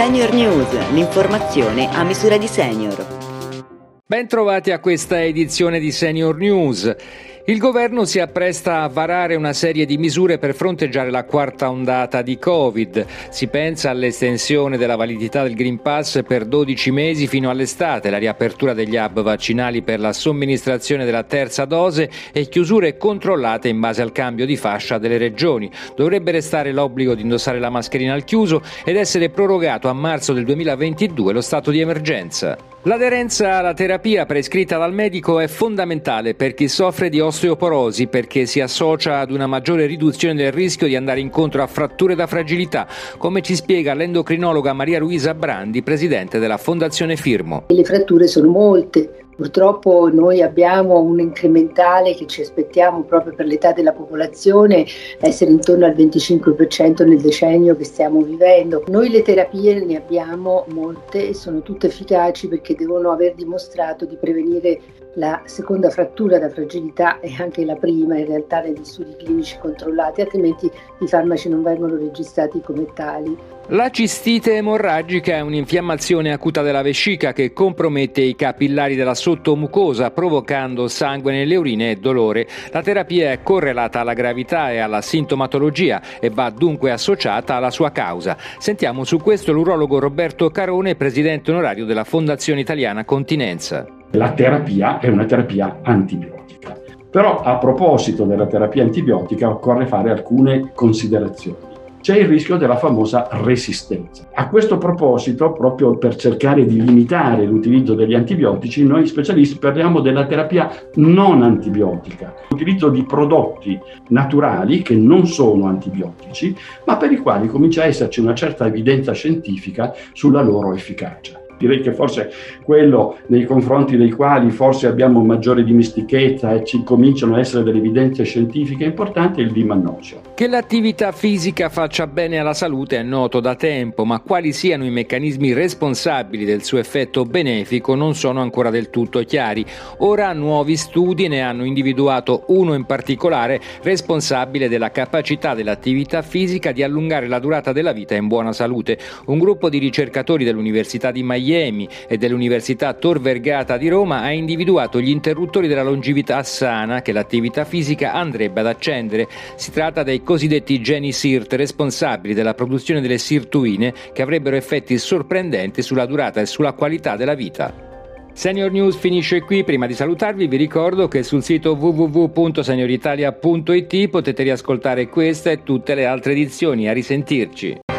Senior News, l'informazione a misura di senior. Ben trovati a questa edizione di Senior News. Il governo si appresta a varare una serie di misure per fronteggiare la quarta ondata di Covid. Si pensa all'estensione della validità del Green Pass per 12 mesi fino all'estate, la riapertura degli hub vaccinali per la somministrazione della terza dose e chiusure controllate in base al cambio di fascia delle regioni. Dovrebbe restare l'obbligo di indossare la mascherina al chiuso ed essere prorogato a marzo del 2022 lo stato di emergenza. L'aderenza alla terapia prescritta dal medico è fondamentale per chi soffre di osteoporosi perché si associa ad una maggiore riduzione del rischio di andare incontro a fratture da fragilità, come ci spiega l'endocrinologa Maria Luisa Brandi, presidente della Fondazione Firmo. Le fratture sono molte, Purtroppo noi abbiamo un incrementale che ci aspettiamo proprio per l'età della popolazione essere intorno al 25% nel decennio che stiamo vivendo. Noi le terapie ne abbiamo molte e sono tutte efficaci perché devono aver dimostrato di prevenire la seconda frattura da fragilità e anche la prima in realtà negli studi clinici controllati, altrimenti i farmaci non vengono registrati come tali. La cistite emorragica è un'infiammazione acuta della vescica che compromette i capillari della sottomucosa provocando sangue nelle urine e dolore. La terapia è correlata alla gravità e alla sintomatologia e va dunque associata alla sua causa. Sentiamo su questo l'urologo Roberto Carone, presidente onorario della Fondazione Italiana Continenza. La terapia è una terapia antibiotica. Però a proposito della terapia antibiotica occorre fare alcune considerazioni c'è il rischio della famosa resistenza. A questo proposito, proprio per cercare di limitare l'utilizzo degli antibiotici, noi specialisti parliamo della terapia non antibiotica, l'utilizzo di prodotti naturali che non sono antibiotici, ma per i quali comincia a esserci una certa evidenza scientifica sulla loro efficacia direi che forse quello nei confronti dei quali forse abbiamo maggiore dimestichezza e ci cominciano a essere delle evidenze scientifiche importanti è il dimannosio. Che l'attività fisica faccia bene alla salute è noto da tempo, ma quali siano i meccanismi responsabili del suo effetto benefico non sono ancora del tutto chiari. Ora nuovi studi ne hanno individuato uno in particolare responsabile della capacità dell'attività fisica di allungare la durata della vita in buona salute. Un gruppo di ricercatori dell'Università di Miami e dell'Università Tor Vergata di Roma ha individuato gli interruttori della longevità sana che l'attività fisica andrebbe ad accendere. Si tratta dei cosiddetti geni SIRT responsabili della produzione delle sirtuine che avrebbero effetti sorprendenti sulla durata e sulla qualità della vita. Senior News finisce qui, prima di salutarvi vi ricordo che sul sito www.senioritalia.it potete riascoltare questa e tutte le altre edizioni, a risentirci.